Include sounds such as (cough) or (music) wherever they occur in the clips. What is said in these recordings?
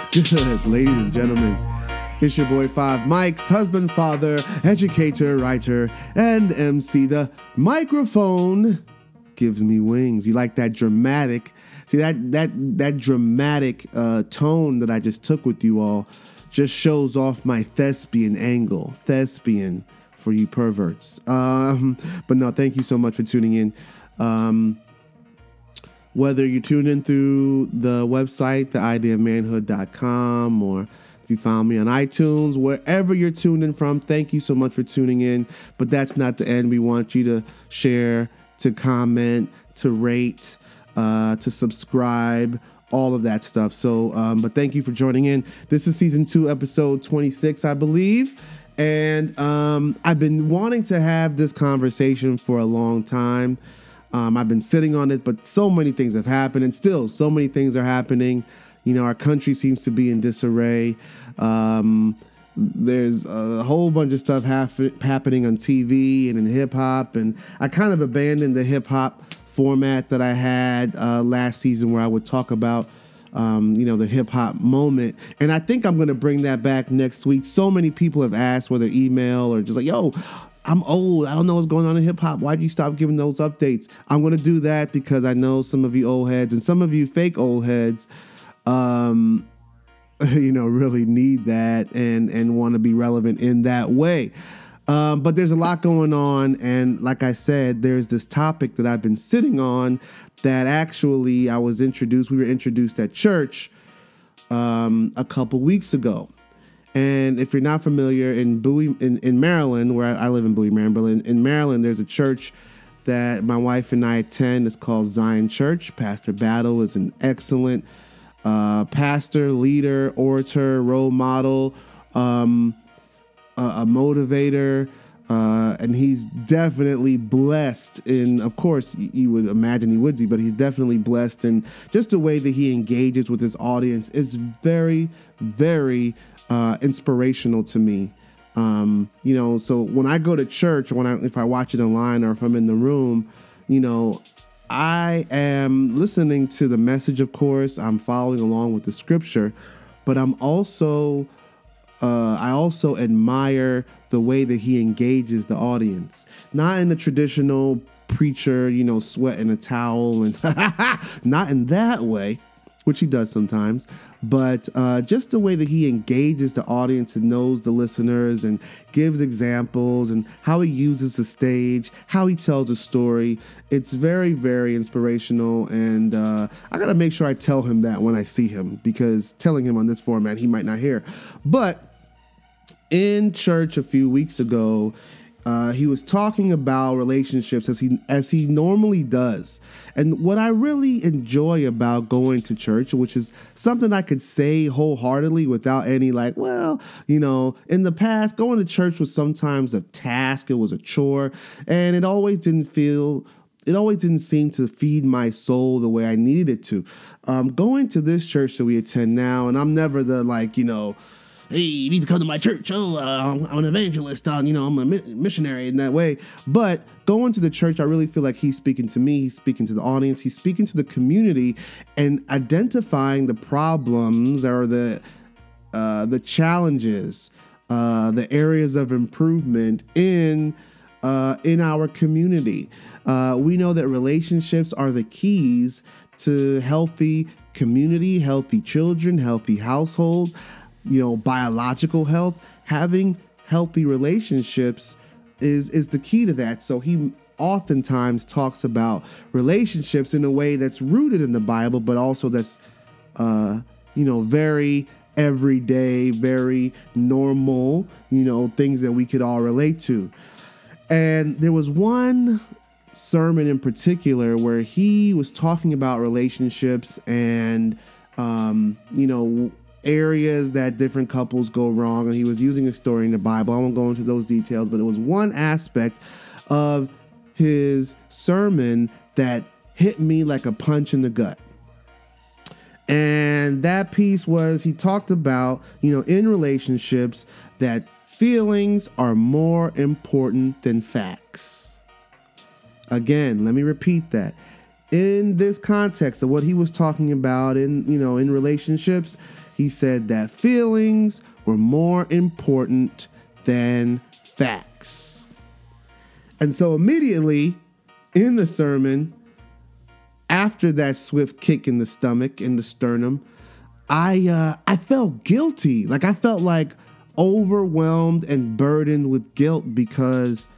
What's good, ladies and gentlemen? It's your boy Five Mics husband, father, educator, writer, and MC. The microphone gives me wings. You like that dramatic? See that that that dramatic uh, tone that I just took with you all just shows off my thespian angle. Thespian for you perverts. Um, but no, thank you so much for tuning in. Um, whether you tune in through the website, theideaofmanhood.com, or if you found me on iTunes, wherever you're tuned in from, thank you so much for tuning in. But that's not the end. We want you to share, to comment, to rate, uh, to subscribe, all of that stuff. So, um, but thank you for joining in. This is season two, episode 26, I believe. And um, I've been wanting to have this conversation for a long time. Um, I've been sitting on it, but so many things have happened, and still so many things are happening. You know, our country seems to be in disarray. Um, there's a whole bunch of stuff hap- happening on TV and in hip hop, and I kind of abandoned the hip hop format that I had uh, last season, where I would talk about. Um, you know, the hip hop moment. And I think I'm to bring that back next week. So many people have asked, whether email or just like, yo, I'm old. I don't know what's going on in hip hop. Why'd you stop giving those updates? I'm going to do that because I know some of you old heads and some of you fake old heads, um, (laughs) you know, really need that and and want to be relevant in that way. Um, but there's a lot going on, and like I said, there's this topic that I've been sitting on that actually I was introduced. We were introduced at church um, a couple weeks ago. And if you're not familiar, in Bowie, in, in Maryland, where I, I live in Bowie, Maryland, but in, in, Maryland, there's a church that my wife and I attend. It's called Zion Church. Pastor Battle is an excellent uh, pastor, leader, orator, role model, um, a, a, motivator. Uh, and he's definitely blessed in, of course, you would imagine he would be, but he's definitely blessed in just the way that he engages with his audience is very, very uh, inspirational to me. Um, you know, so when I go to church, when I if I watch it online or if I'm in the room, you know, I am listening to the message. Of course, I'm following along with the scripture, but I'm also uh, I also admire the way that he engages the audience, not in the traditional preacher, you know, sweat in a towel and (laughs) not in that way, which he does sometimes, but uh, just the way that he engages the audience and knows the listeners and gives examples and how he uses the stage, how he tells a story. It's very, very inspirational. And uh, I got to make sure I tell him that when I see him because telling him on this format, he might not hear. But in church a few weeks ago, uh, he was talking about relationships as he as he normally does, and what I really enjoy about going to church, which is something I could say wholeheartedly without any like, well, you know, in the past, going to church was sometimes a task, it was a chore, and it always didn't feel it always didn't seem to feed my soul the way I needed it to. Um, going to this church that we attend now, and I'm never the like, you know, hey, you need to come to my church. Oh, uh, I'm, I'm, an evangelist. On, you know, I'm a mi- missionary in that way. But going to the church, I really feel like he's speaking to me. He's speaking to the audience. He's speaking to the community and identifying the problems or the uh, the challenges, uh, the areas of improvement in uh, in our community. Uh, we know that relationships are the keys to healthy community, healthy children, healthy household you know, biological health, having healthy relationships is is the key to that. So he oftentimes talks about relationships in a way that's rooted in the Bible, but also that's uh, you know, very everyday, very normal, you know, things that we could all relate to. And there was one sermon in particular where he was talking about relationships and um, you know areas that different couples go wrong, and he was using a story in the Bible. I won't go into those details, but it was one aspect of his sermon that hit me like a punch in the gut. And that piece was he talked about, you know, in relationships that feelings are more important than facts. Again, let me repeat that. in this context of what he was talking about in you know in relationships he said that feelings were more important than facts. And so immediately in the sermon after that swift kick in the stomach in the sternum i uh i felt guilty. Like i felt like overwhelmed and burdened with guilt because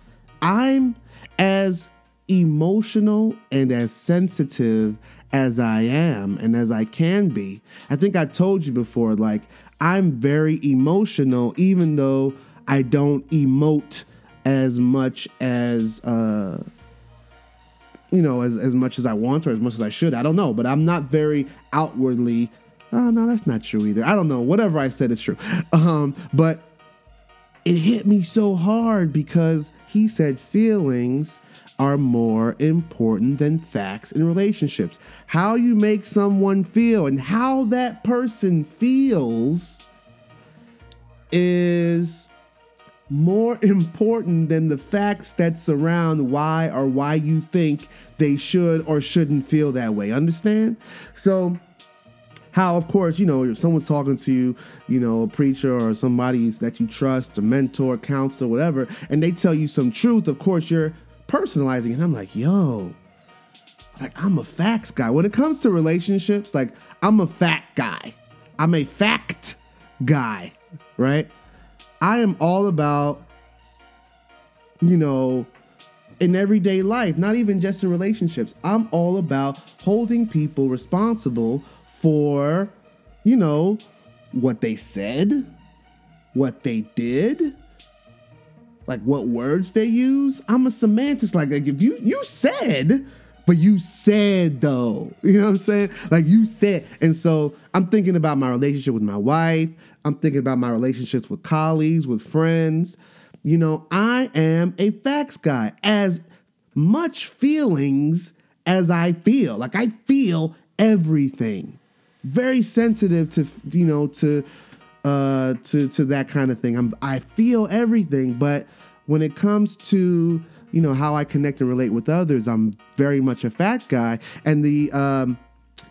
i'm as emotional and as sensitive as I am and as I can be. I think I told you before, like, I'm very emotional, even though I don't emote as much as, uh, you know, as, as much as I want or as much as I should. I don't know, but I'm not very outwardly. Oh, no, that's not true either. I don't know. Whatever I said is true. (laughs) Um, but it hit me so hard because he said feelings are more important than facts in relationships. How you make someone feel and how that person feels is more (laughs) important than the facts that surround why or why you think they should or shouldn't feel that way. Understand? So, how, of course, you know, if someone's talking to you, you know, a preacher or somebody that you trust, a mentor, counselor, whatever, and they tell you some truth, of course, you're personalizing. And I'm like, yo, like I'm a facts guy. When it comes to relationships, like I'm a fact guy. I'm a fact guy, right? I am all about, you know, in everyday life, not even just in relationships. I'm all about holding people responsible for, you know, what they said, what they did, like what words they use. I'm a semantist. Like, like if you you said, but you said though, (laughs) you know what I'm saying? Like you said, and so I'm thinking about my relationship with my wife. I'm thinking about my relationships with colleagues, with friends. You know, I am a facts guy. As much feelings as I feel, like I feel everything. Very sensitive to you know to uh, to to that kind of thing. I'm I feel everything, but when it comes to you know how I connect and relate with others, I'm very much a fat guy. And the um,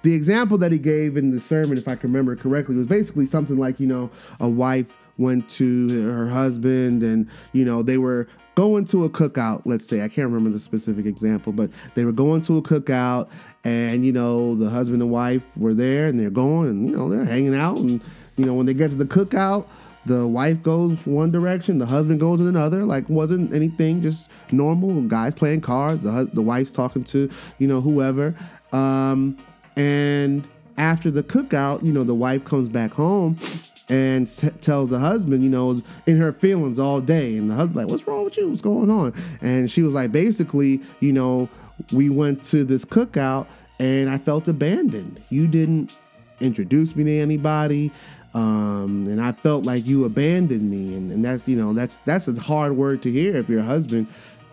the example that he gave in the sermon, if I can remember correctly, was basically something like you know a wife went to her husband and you know they were going to a cookout let's say i can't remember the specific example but they were going to a cookout and you know the husband and wife were there and they're going and you know they're hanging out and you know, when they get to the cookout, the wife goes one direction, the husband goes in another. Like wasn't anything, just normal guys playing cards. The the wife's talking to you know whoever, um, and after the cookout, you know the wife comes back home and t- tells the husband, you know, in her feelings all day, and the husband like, "What's wrong with you? What's going on?" And she was like, basically, you know, we went to this cookout and I felt abandoned. You didn't introduce me to anybody um, and I felt like you abandoned me, and, and that's you know that's that's a hard word to hear if your husband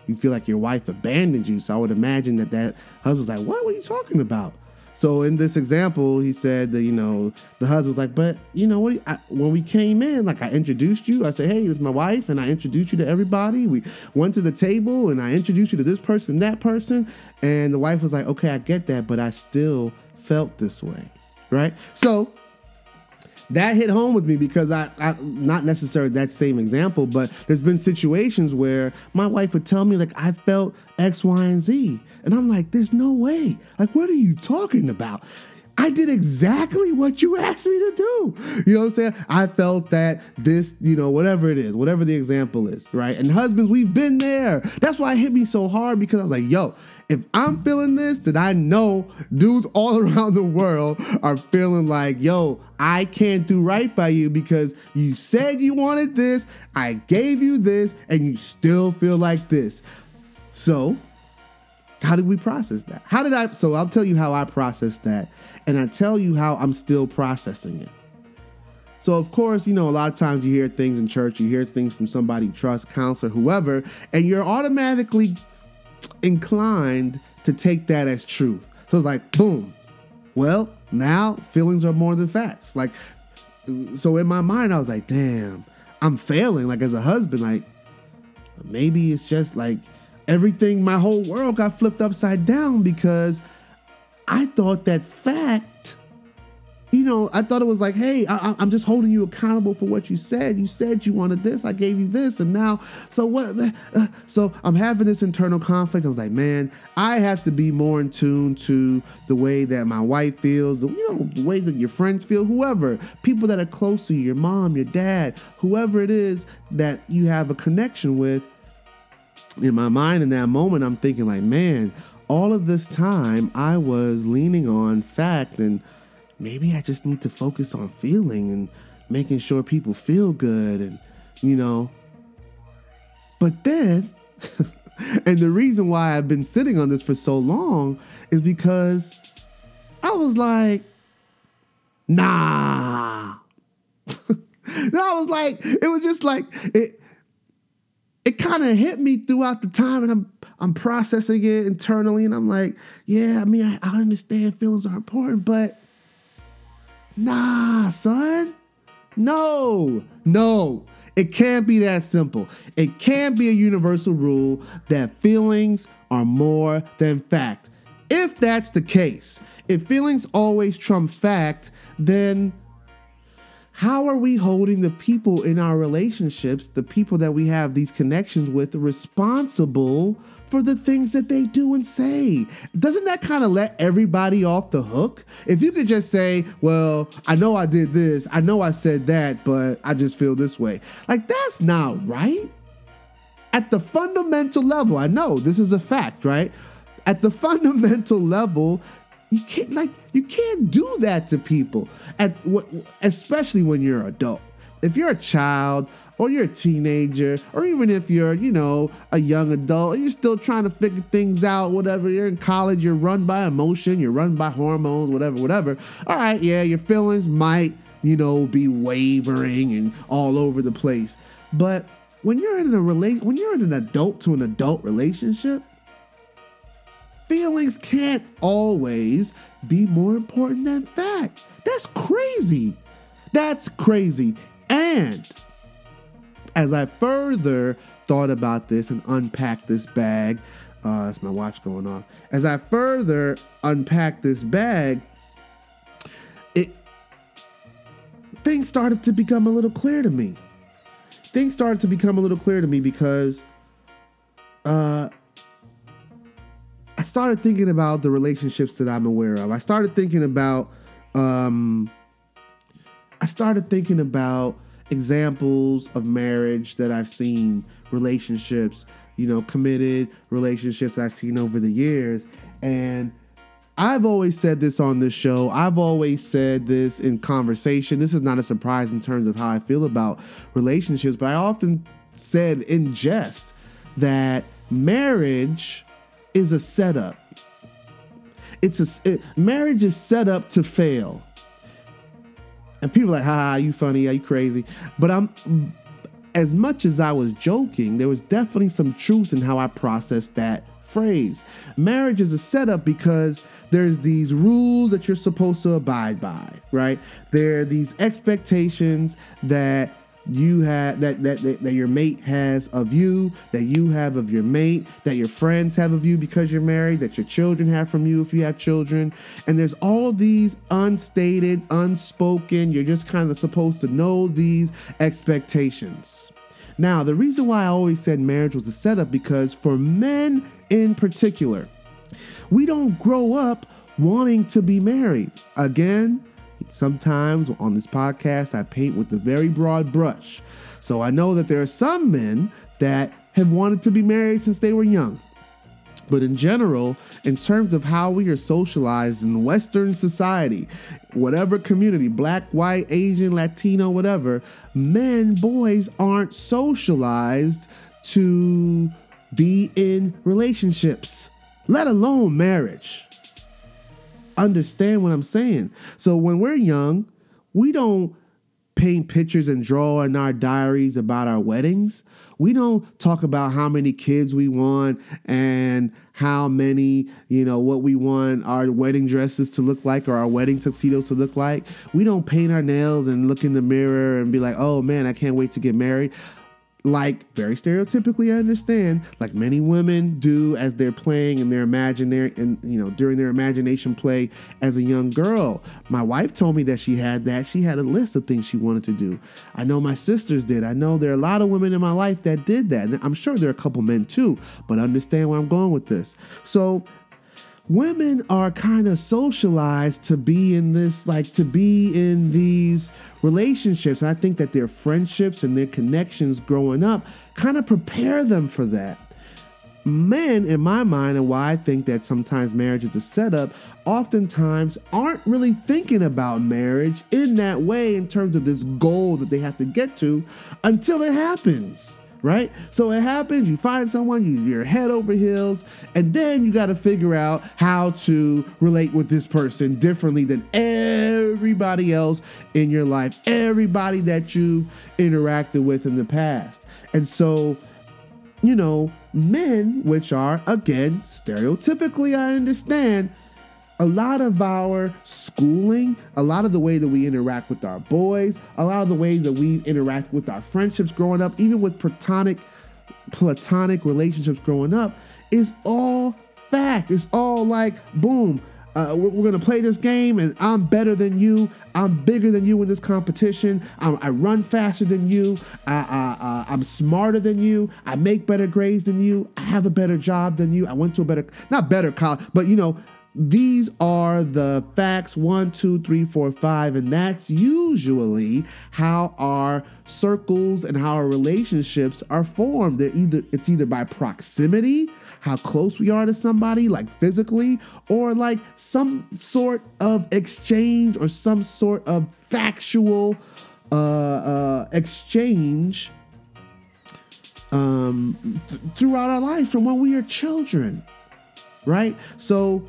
you feel like your wife abandoned you. So I would imagine that that husband's like, "What? What are you talking about?" So in this example, he said that you know the husband was like, "But you know what? I, when we came in, like I introduced you. I said, hey, it's my wife, and I introduced you to everybody. We went to the table, and I introduced you to this person, that person, and the wife was like, okay, I get that, but I still felt this way, right? So that hit home with me because I, I not necessarily that same example, but there's been situations where my wife would tell me like I felt X, Y, and Z, and I'm like, there's no way. Like, what are you talking about? I did exactly what you asked me to do. You know what I'm saying? I felt that this, you know, whatever it is, whatever the example is, right? And husbands, we've been there. That's why it hit me so hard because I was like, yo, if I'm feeling this, then I know dudes all (laughs) around the world are feeling like, yo, I can't do right by you because you said you wanted this, I gave you this, and you still feel like this. So, how did we process that? How did I? So, I'll tell you how I processed that, and I tell you how I'm still processing it. So, of course, you know, a lot of times you hear things in church, you hear things from somebody you trust, counselor, whoever, and you're automatically inclined to take that as truth. So it's like, boom. Well, now feelings are more than facts. Like, so in my mind, I was like, damn, I'm failing. Like, as a husband, like, maybe it's just like everything, my whole world got flipped upside down because I thought that fact you know, I thought it was like, hey, I, am just holding you accountable for what you said. You said you wanted this, I gave you this, and now, so what? Uh, so I'm having this internal conflict. I was like, man, I have to be more in tune to the way that my wife feels, the, you know, the way that your friends feel, whoever, people that are close to you, your mom, your dad, whoever it is that you have a connection with. In my mind, in that moment, I'm thinking, like, man, all of this time I was leaning on fact and maybe I just need to focus on feeling and making sure people feel good and, you know. But then, (laughs) and the reason why I've been sitting on this for so long is because I was like, nah. no, (laughs) I was like, it was just like it it kind of hit me throughout the time and I'm I'm processing it internally and I'm like, yeah, I mean, I, I understand feelings are important, but Nah, son. No, no. It can't be that simple. It can't be a universal rule that feelings are more than fact. If that's the case, if feelings always trump fact, then how are we holding the people in our relationships, the people that we have these connections with, responsible for the things that they do and say. Doesn't that kind of let everybody off the hook? If you could just say, well, I know I did this, I know I said that, but I just feel this way. Like, that's not right. At the fundamental level, I know this is a fact, right? At the (laughs) fundamental level, you can't like you can't do that to people. At especially when you're an adult. If you're a child or you're a teenager, or even if you're, you know, a young adult, you're still trying to figure things out, whatever. You're in college, you're run by emotion, you're run by hormones, whatever, whatever. All right, yeah, your feelings might, you know, be wavering and all over the place. But when you're in a relate when you're in an adult to an adult relationship, feelings can't always be more important than fact. That's crazy. That's crazy. And as I further thought about this and unpacked this bag, uh, that's my watch going off. As I further unpacked this bag, it things started to become a little clear to me. Things started to become a little clear to me because uh, I started thinking about the relationships that I'm aware of. I started thinking about um, I started thinking about examples of marriage that I've seen, relationships, you know, committed relationships I've seen over the years. And I've always said this on this show. I've always said this in conversation. This is not a surprise in terms of how I feel about relationships, but I often said in jest that marriage is a setup. It's a it, marriage is set up to fail. And people like, ha, you funny, are you crazy? But I'm as much as I was joking, there was definitely some truth in how I processed that phrase. Marriage is a setup because there's these rules that you're supposed to abide by, right? There are these expectations that you have that, that that that your mate has of you, that you have of your mate, that your friends have of you because you're married, that your children have from you if you have children. And there's all these unstated, unspoken, you're just kind of supposed to know these expectations. Now, the reason why I always said marriage was a setup because for men in particular, we don't grow up wanting to be married. Again, Sometimes on this podcast, I paint with a very broad brush. So I know that there are some men that have wanted to be married since they were young. But in general, in terms of how we are socialized in Western society, whatever community, black, white, Asian, Latino, whatever, men, boys aren't socialized to be in relationships, let alone marriage understand what I'm saying. So when we're young, we don't paint pictures and draw in our diaries about our weddings. We don't talk about how many kids we want and how many, you know, what we want our wedding dresses to look like or our wedding tuxedos to look like. We don't paint our nails and look in the mirror and be like, oh man, I can't wait to get married. Like very stereotypically I understand, like many women do as they're playing in their imaginary and you know during their imagination play as a young girl. My wife told me that she had that. She had a list of things she wanted to do. I know my sisters did. I know there are a lot of women in my life that did that. And I'm sure there are a couple men too, but understand where I'm going with this. So women are kind of socialized to be in this, like to be in these relationships. I think that their friendships and their connections growing up kind of prepare them for that. Men, in my mind, and why I think that sometimes marriage is a setup, oftentimes aren't really thinking about marriage in that way in terms of this goal that they have to get to until it happens right? So it happens, you find someone, you, you're head over heels, and then you got to figure out how to relate with this person differently than everybody else in your life, everybody that you've interacted with in the past. And so, you know, men, which are, again, stereotypically, I understand, a lot of our schooling, a lot of the way that we interact with our boys, a lot of the way that we interact with our friendships growing up, even with platonic platonic relationships growing up, is all fact. It's all like, boom, uh, we're, we're, gonna play this game, and I'm better than you. I'm bigger than you in this competition. I'm, i run faster than you. I, am smarter than you. I make better grades than you. I have a better job than you. I went to a better, not better college, but you know, these are the facts one, two, three, four, five, and that's usually how our circles and how our relationships are formed. They're either it's either by proximity, how close we are to somebody, like physically, or like some sort of exchange or some sort of factual uh, uh, exchange um, th- throughout our life from when we are children, right? So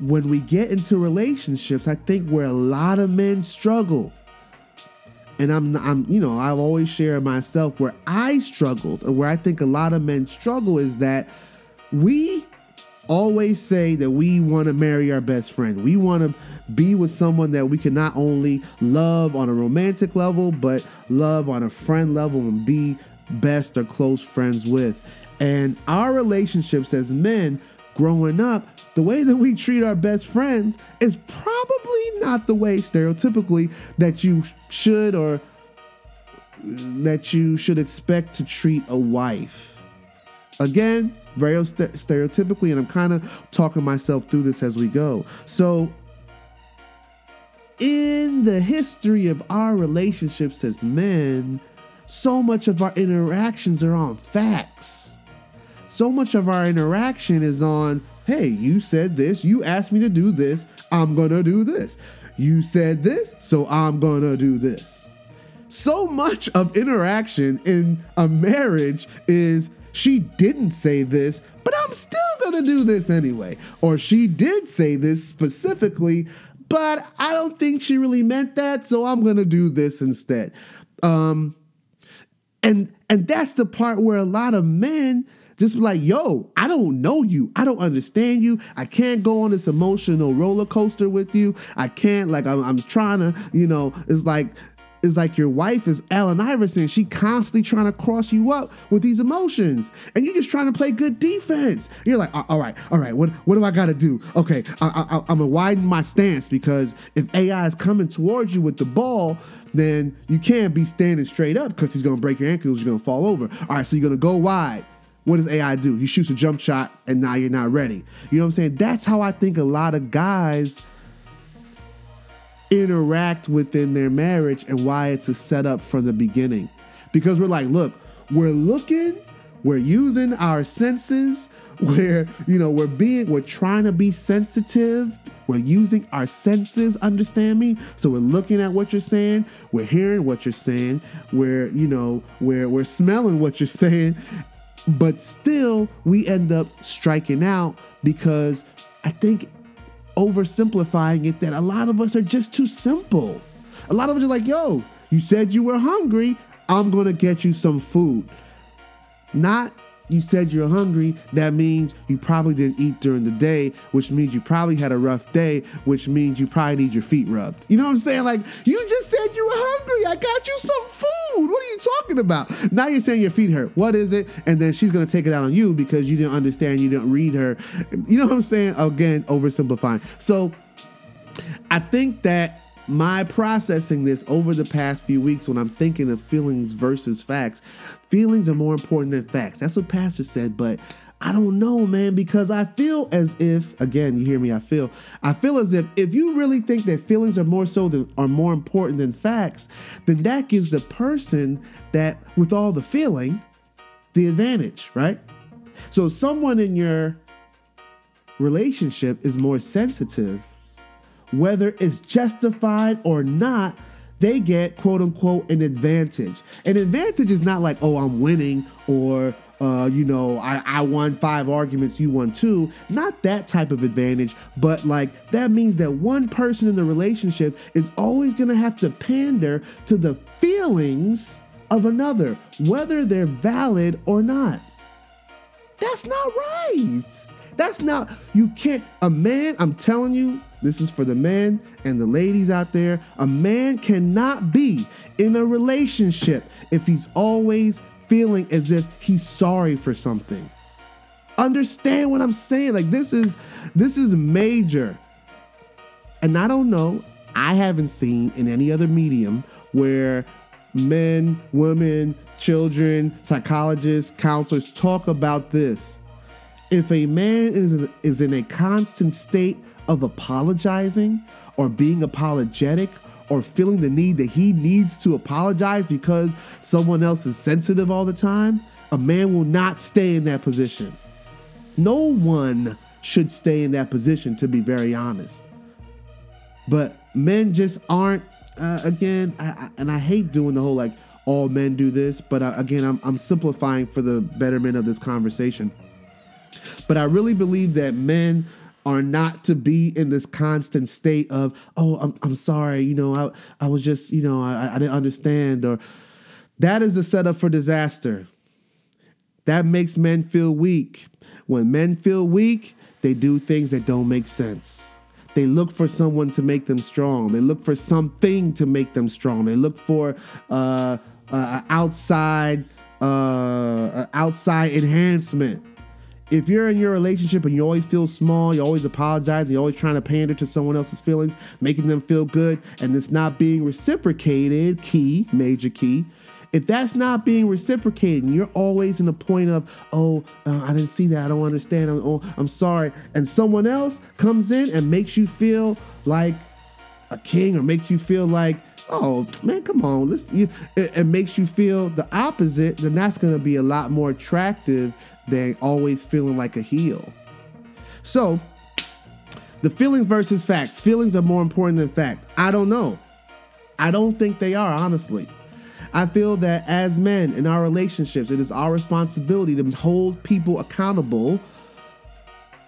when we get into relationships, I think where a lot of men struggle, and I'm, I'm, you know, I've always shared myself where I struggled, and where I think a lot of men struggle is that we always say that we want to marry our best friend. We want to be with someone that we can not only love on a romantic level, but love on a friend level and be best or close friends with. And our relationships as men growing up the way that we treat our best friends is probably not the way stereotypically that you should or that you should expect to treat a wife. Again, very st- stereotypically, and I'm kind of talking myself through this as we go. So, in the history of our relationships as men, so much of our interactions are on facts. So much of our interaction is on hey, you said this, you asked me to do this, I'm gonna do this. You said this, so I'm gonna do this. So much of interaction in a marriage is she didn't say this, but I'm still gonna do this anyway. Or she did say this specifically, but I don't think she really meant that, so I'm gonna do this instead. Um, and and that's the part where a lot of men just be like, yo, I don't know you. I don't understand you. I can't go on this emotional roller coaster with you. I can't, like, I'm, I'm trying to, you know, it's like, it's like your wife is Allen Iverson. She constantly trying to cross you up with these emotions, and you're just trying to play good defense. You're like, all right, all right, what what do I got to do? Okay, I, I'm gonna widen my stance because if AI is coming towards you with the ball, then you can't be standing straight up because he's gonna break your ankles. You're gonna fall over. All right, so you're gonna go wide what does AI do? He shoots a jump shot and now you're not ready. You know what I'm saying? That's how I think a lot of guys interact within their marriage and why it's a setup from the beginning. Because we're like, look, we're looking, we're using our senses, (laughs) we're, you know, we're being, we're trying to be sensitive. We're using our senses, understand me? So we're looking at what you're saying, we're hearing what you're saying, we're, you know, we're we're smelling what you're (laughs) saying, but still, we end up striking out because I think oversimplifying it that a lot of us are just too simple. A lot of us are like, yo, you said you were hungry, I'm gonna get you some food. Not you said you're hungry, that means you probably didn't eat during the day, which means you probably had a rough day, which means you probably need your feet rubbed. You know what I'm saying? Like, you just said you were hungry. I got you some food. What are you talking about? Now you're saying your feet hurt. What is it? And then she's going to take it out on you because you didn't understand, you didn't read her. You know what I'm saying? Again, oversimplifying. So I think that my processing this over the past few weeks when I'm thinking of feelings versus facts, feelings are more important than facts. That's what Pastor said, but I don't know, man, because I feel as if, again, you hear me, I feel, I feel as if if you really think that feelings are more so than are more important than facts, then that gives the person that with all the feeling the advantage, right? So someone in your relationship is more sensitive whether it's justified or not, they get quote unquote an advantage. An advantage is not like, oh, I'm winning or uh, you know, I, I won five arguments, you won two. Not that type of advantage, but like that means that one person in the relationship is always gonna have to pander to the feelings of another, whether they're valid or not. That's not right. That's not, you can't, a man, I'm telling you, this is for the men and the ladies out there. A man cannot be in a relationship if he's always feeling as if he's sorry for something. Understand what I'm saying? Like this is this is major. And I don't know, I haven't seen in any other medium where men, women, children, psychologists, counselors talk about this. If a man is, is in a constant state of apologizing or being apologetic or feeling the need that he needs to apologize because someone else is sensitive all the time, a man will not stay in that position. No one should stay in that position, to be very honest. But men just aren't, uh, again, I, I, and I hate doing the whole like, all men do this, but uh, again, I'm, I'm simplifying for the betterment of this conversation. But I really believe that men are not to be in this constant state of, oh, I'm, I'm sorry, you know, I, I was just, you know, I, I didn't understand. Or that is a setup for disaster. That makes men feel weak. When men feel weak, they do things that don't make sense. They look for someone to make them strong. They look for something to make them strong. They look for uh, uh, outside uh, outside enhancement if you're in your relationship and you always feel small, you always apologize, you're always trying to pander to someone else's feelings, making them feel good, and it's not being reciprocated, key, major key. If that's not being reciprocated, and you're always in the point of, oh, uh, I didn't see that, I don't understand, I'm, oh, I'm sorry, and someone else comes in and makes you feel like a king or makes you feel like oh man, come on, this you, it, it, makes you feel the opposite, then that's going to be a lot more attractive than always feeling like a heel. So, the feelings versus facts. Feelings are more important than fact. I don't know. I don't think they are, honestly. I feel that as men in our relationships, it is our responsibility to hold people accountable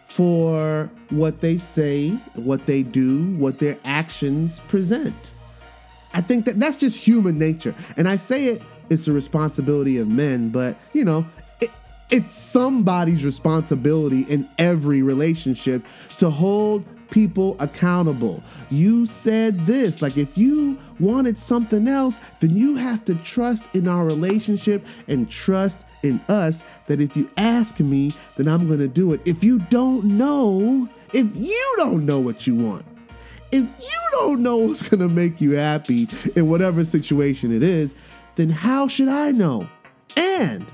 for what they say, what they do, what their actions present. I think that that's just human nature. And I say it, it's the responsibility of men, but you know, it, it's somebody's responsibility in every relationship to hold people accountable. You said this. Like, if you wanted something else, then you have to trust in our relationship and trust in us that if you ask me, then I'm going to do it. If you don't know, if you don't know what you want, if you don't know what's gonna make you happy in whatever situation it is, then how should I know? And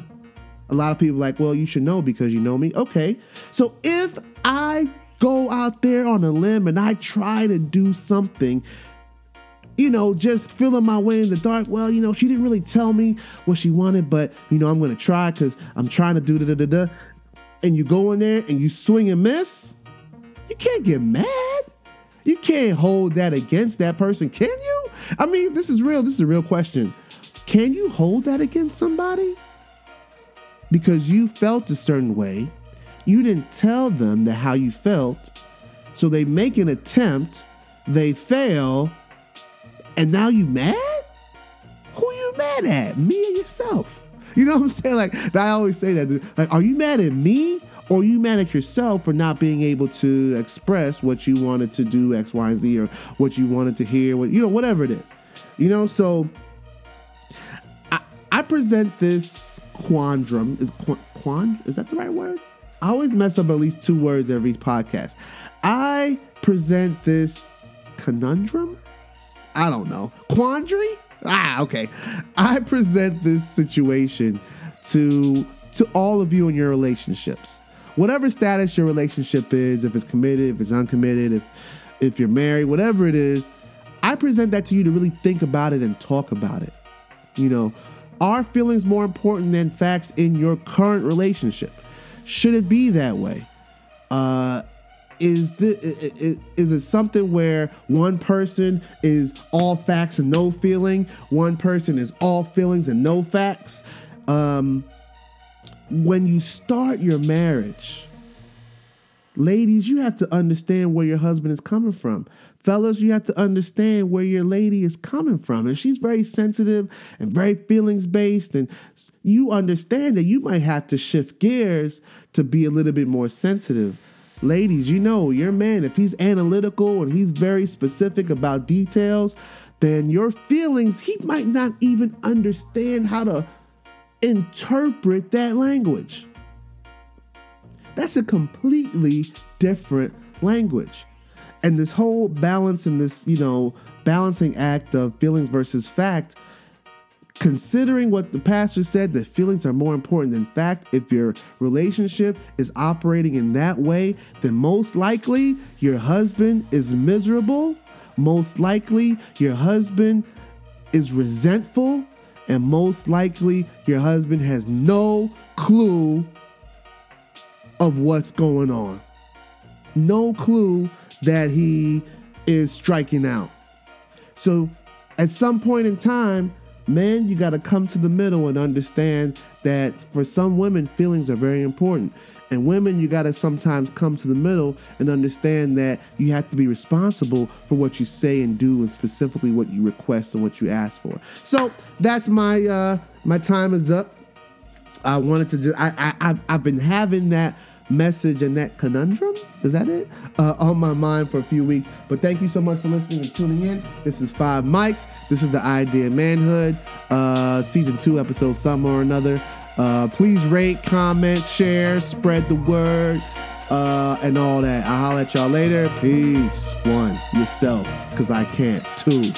a lot of people like, well, you should know because you know me. Okay. So if I go out there on a limb and I try to do something, you know, just feeling my way in the dark, well, you know, she didn't really tell me what she wanted, but, you know, I'm gonna try because I'm trying to do da da da da. And you go in there and you swing and miss, you can't get mad. You can't hold that against that person, can you? I mean, this is real. This is a real question. Can you hold that against somebody? Because you felt a certain way, you didn't tell them that how you felt, so they make an attempt, they fail, and now you mad? Who you mad at? Me or yourself? You know what I'm saying? Like I always say that. Like, are you mad at me? Or you mad at yourself for not being able to express what you wanted to do, X, Y, Z, or what you wanted to hear, what you know, whatever it is. You know, so I, I present this quandrum. Is quand is that the right word? I always mess up at least two words every podcast. I present this conundrum. I don't know. Quandary? Ah, okay. I present this situation to to all of you in your relationships. Whatever status your relationship is, if it's committed, if it's uncommitted, if if you're married, whatever it is, I present that to you to really think about it and talk about it. You know, are feelings more important than facts in your current relationship? Should it be that way? Uh, is the is it something where one person is all facts and no feeling, one person is all feelings and no facts? Um, when you start your marriage, ladies, you have to understand where your husband is coming from. Fellas, you have to understand where your lady is coming from. And she's very sensitive and very feelings based. And you understand that you might have to shift gears to be a little bit more sensitive. Ladies, you know, your man, if he's analytical and he's very specific about details, then your feelings, he might not even understand how to interpret that language. That's a completely different language. And this whole balance and this, you know, balancing act of feelings versus fact, considering what the pastor said that feelings are more important than fact, if your relationship is operating in that way, then most likely your husband is miserable. Most likely your husband is resentful. And most likely your husband has no clue of what's going on. No clue that he is striking out. So at some point in time, man, you got to come to the middle and understand that for some women, feelings are very important. And women, you got to sometimes come to the middle and understand that you have to be responsible for what you say and do, and specifically what you request and what you ask for. So that's my uh, my time is up. I wanted to just I, I I've, I've been having that message and that conundrum. Is that it? Uh, on my mind for a few weeks. But thank you so much for listening and tuning in. This is Five Mics. This is the Idea Manhood, uh, season two, episode some or another. Uh, please rate, comment, share, spread the word, uh, and all that. I'll holler at y'all later. Peace. One, yourself, because I can't. Two,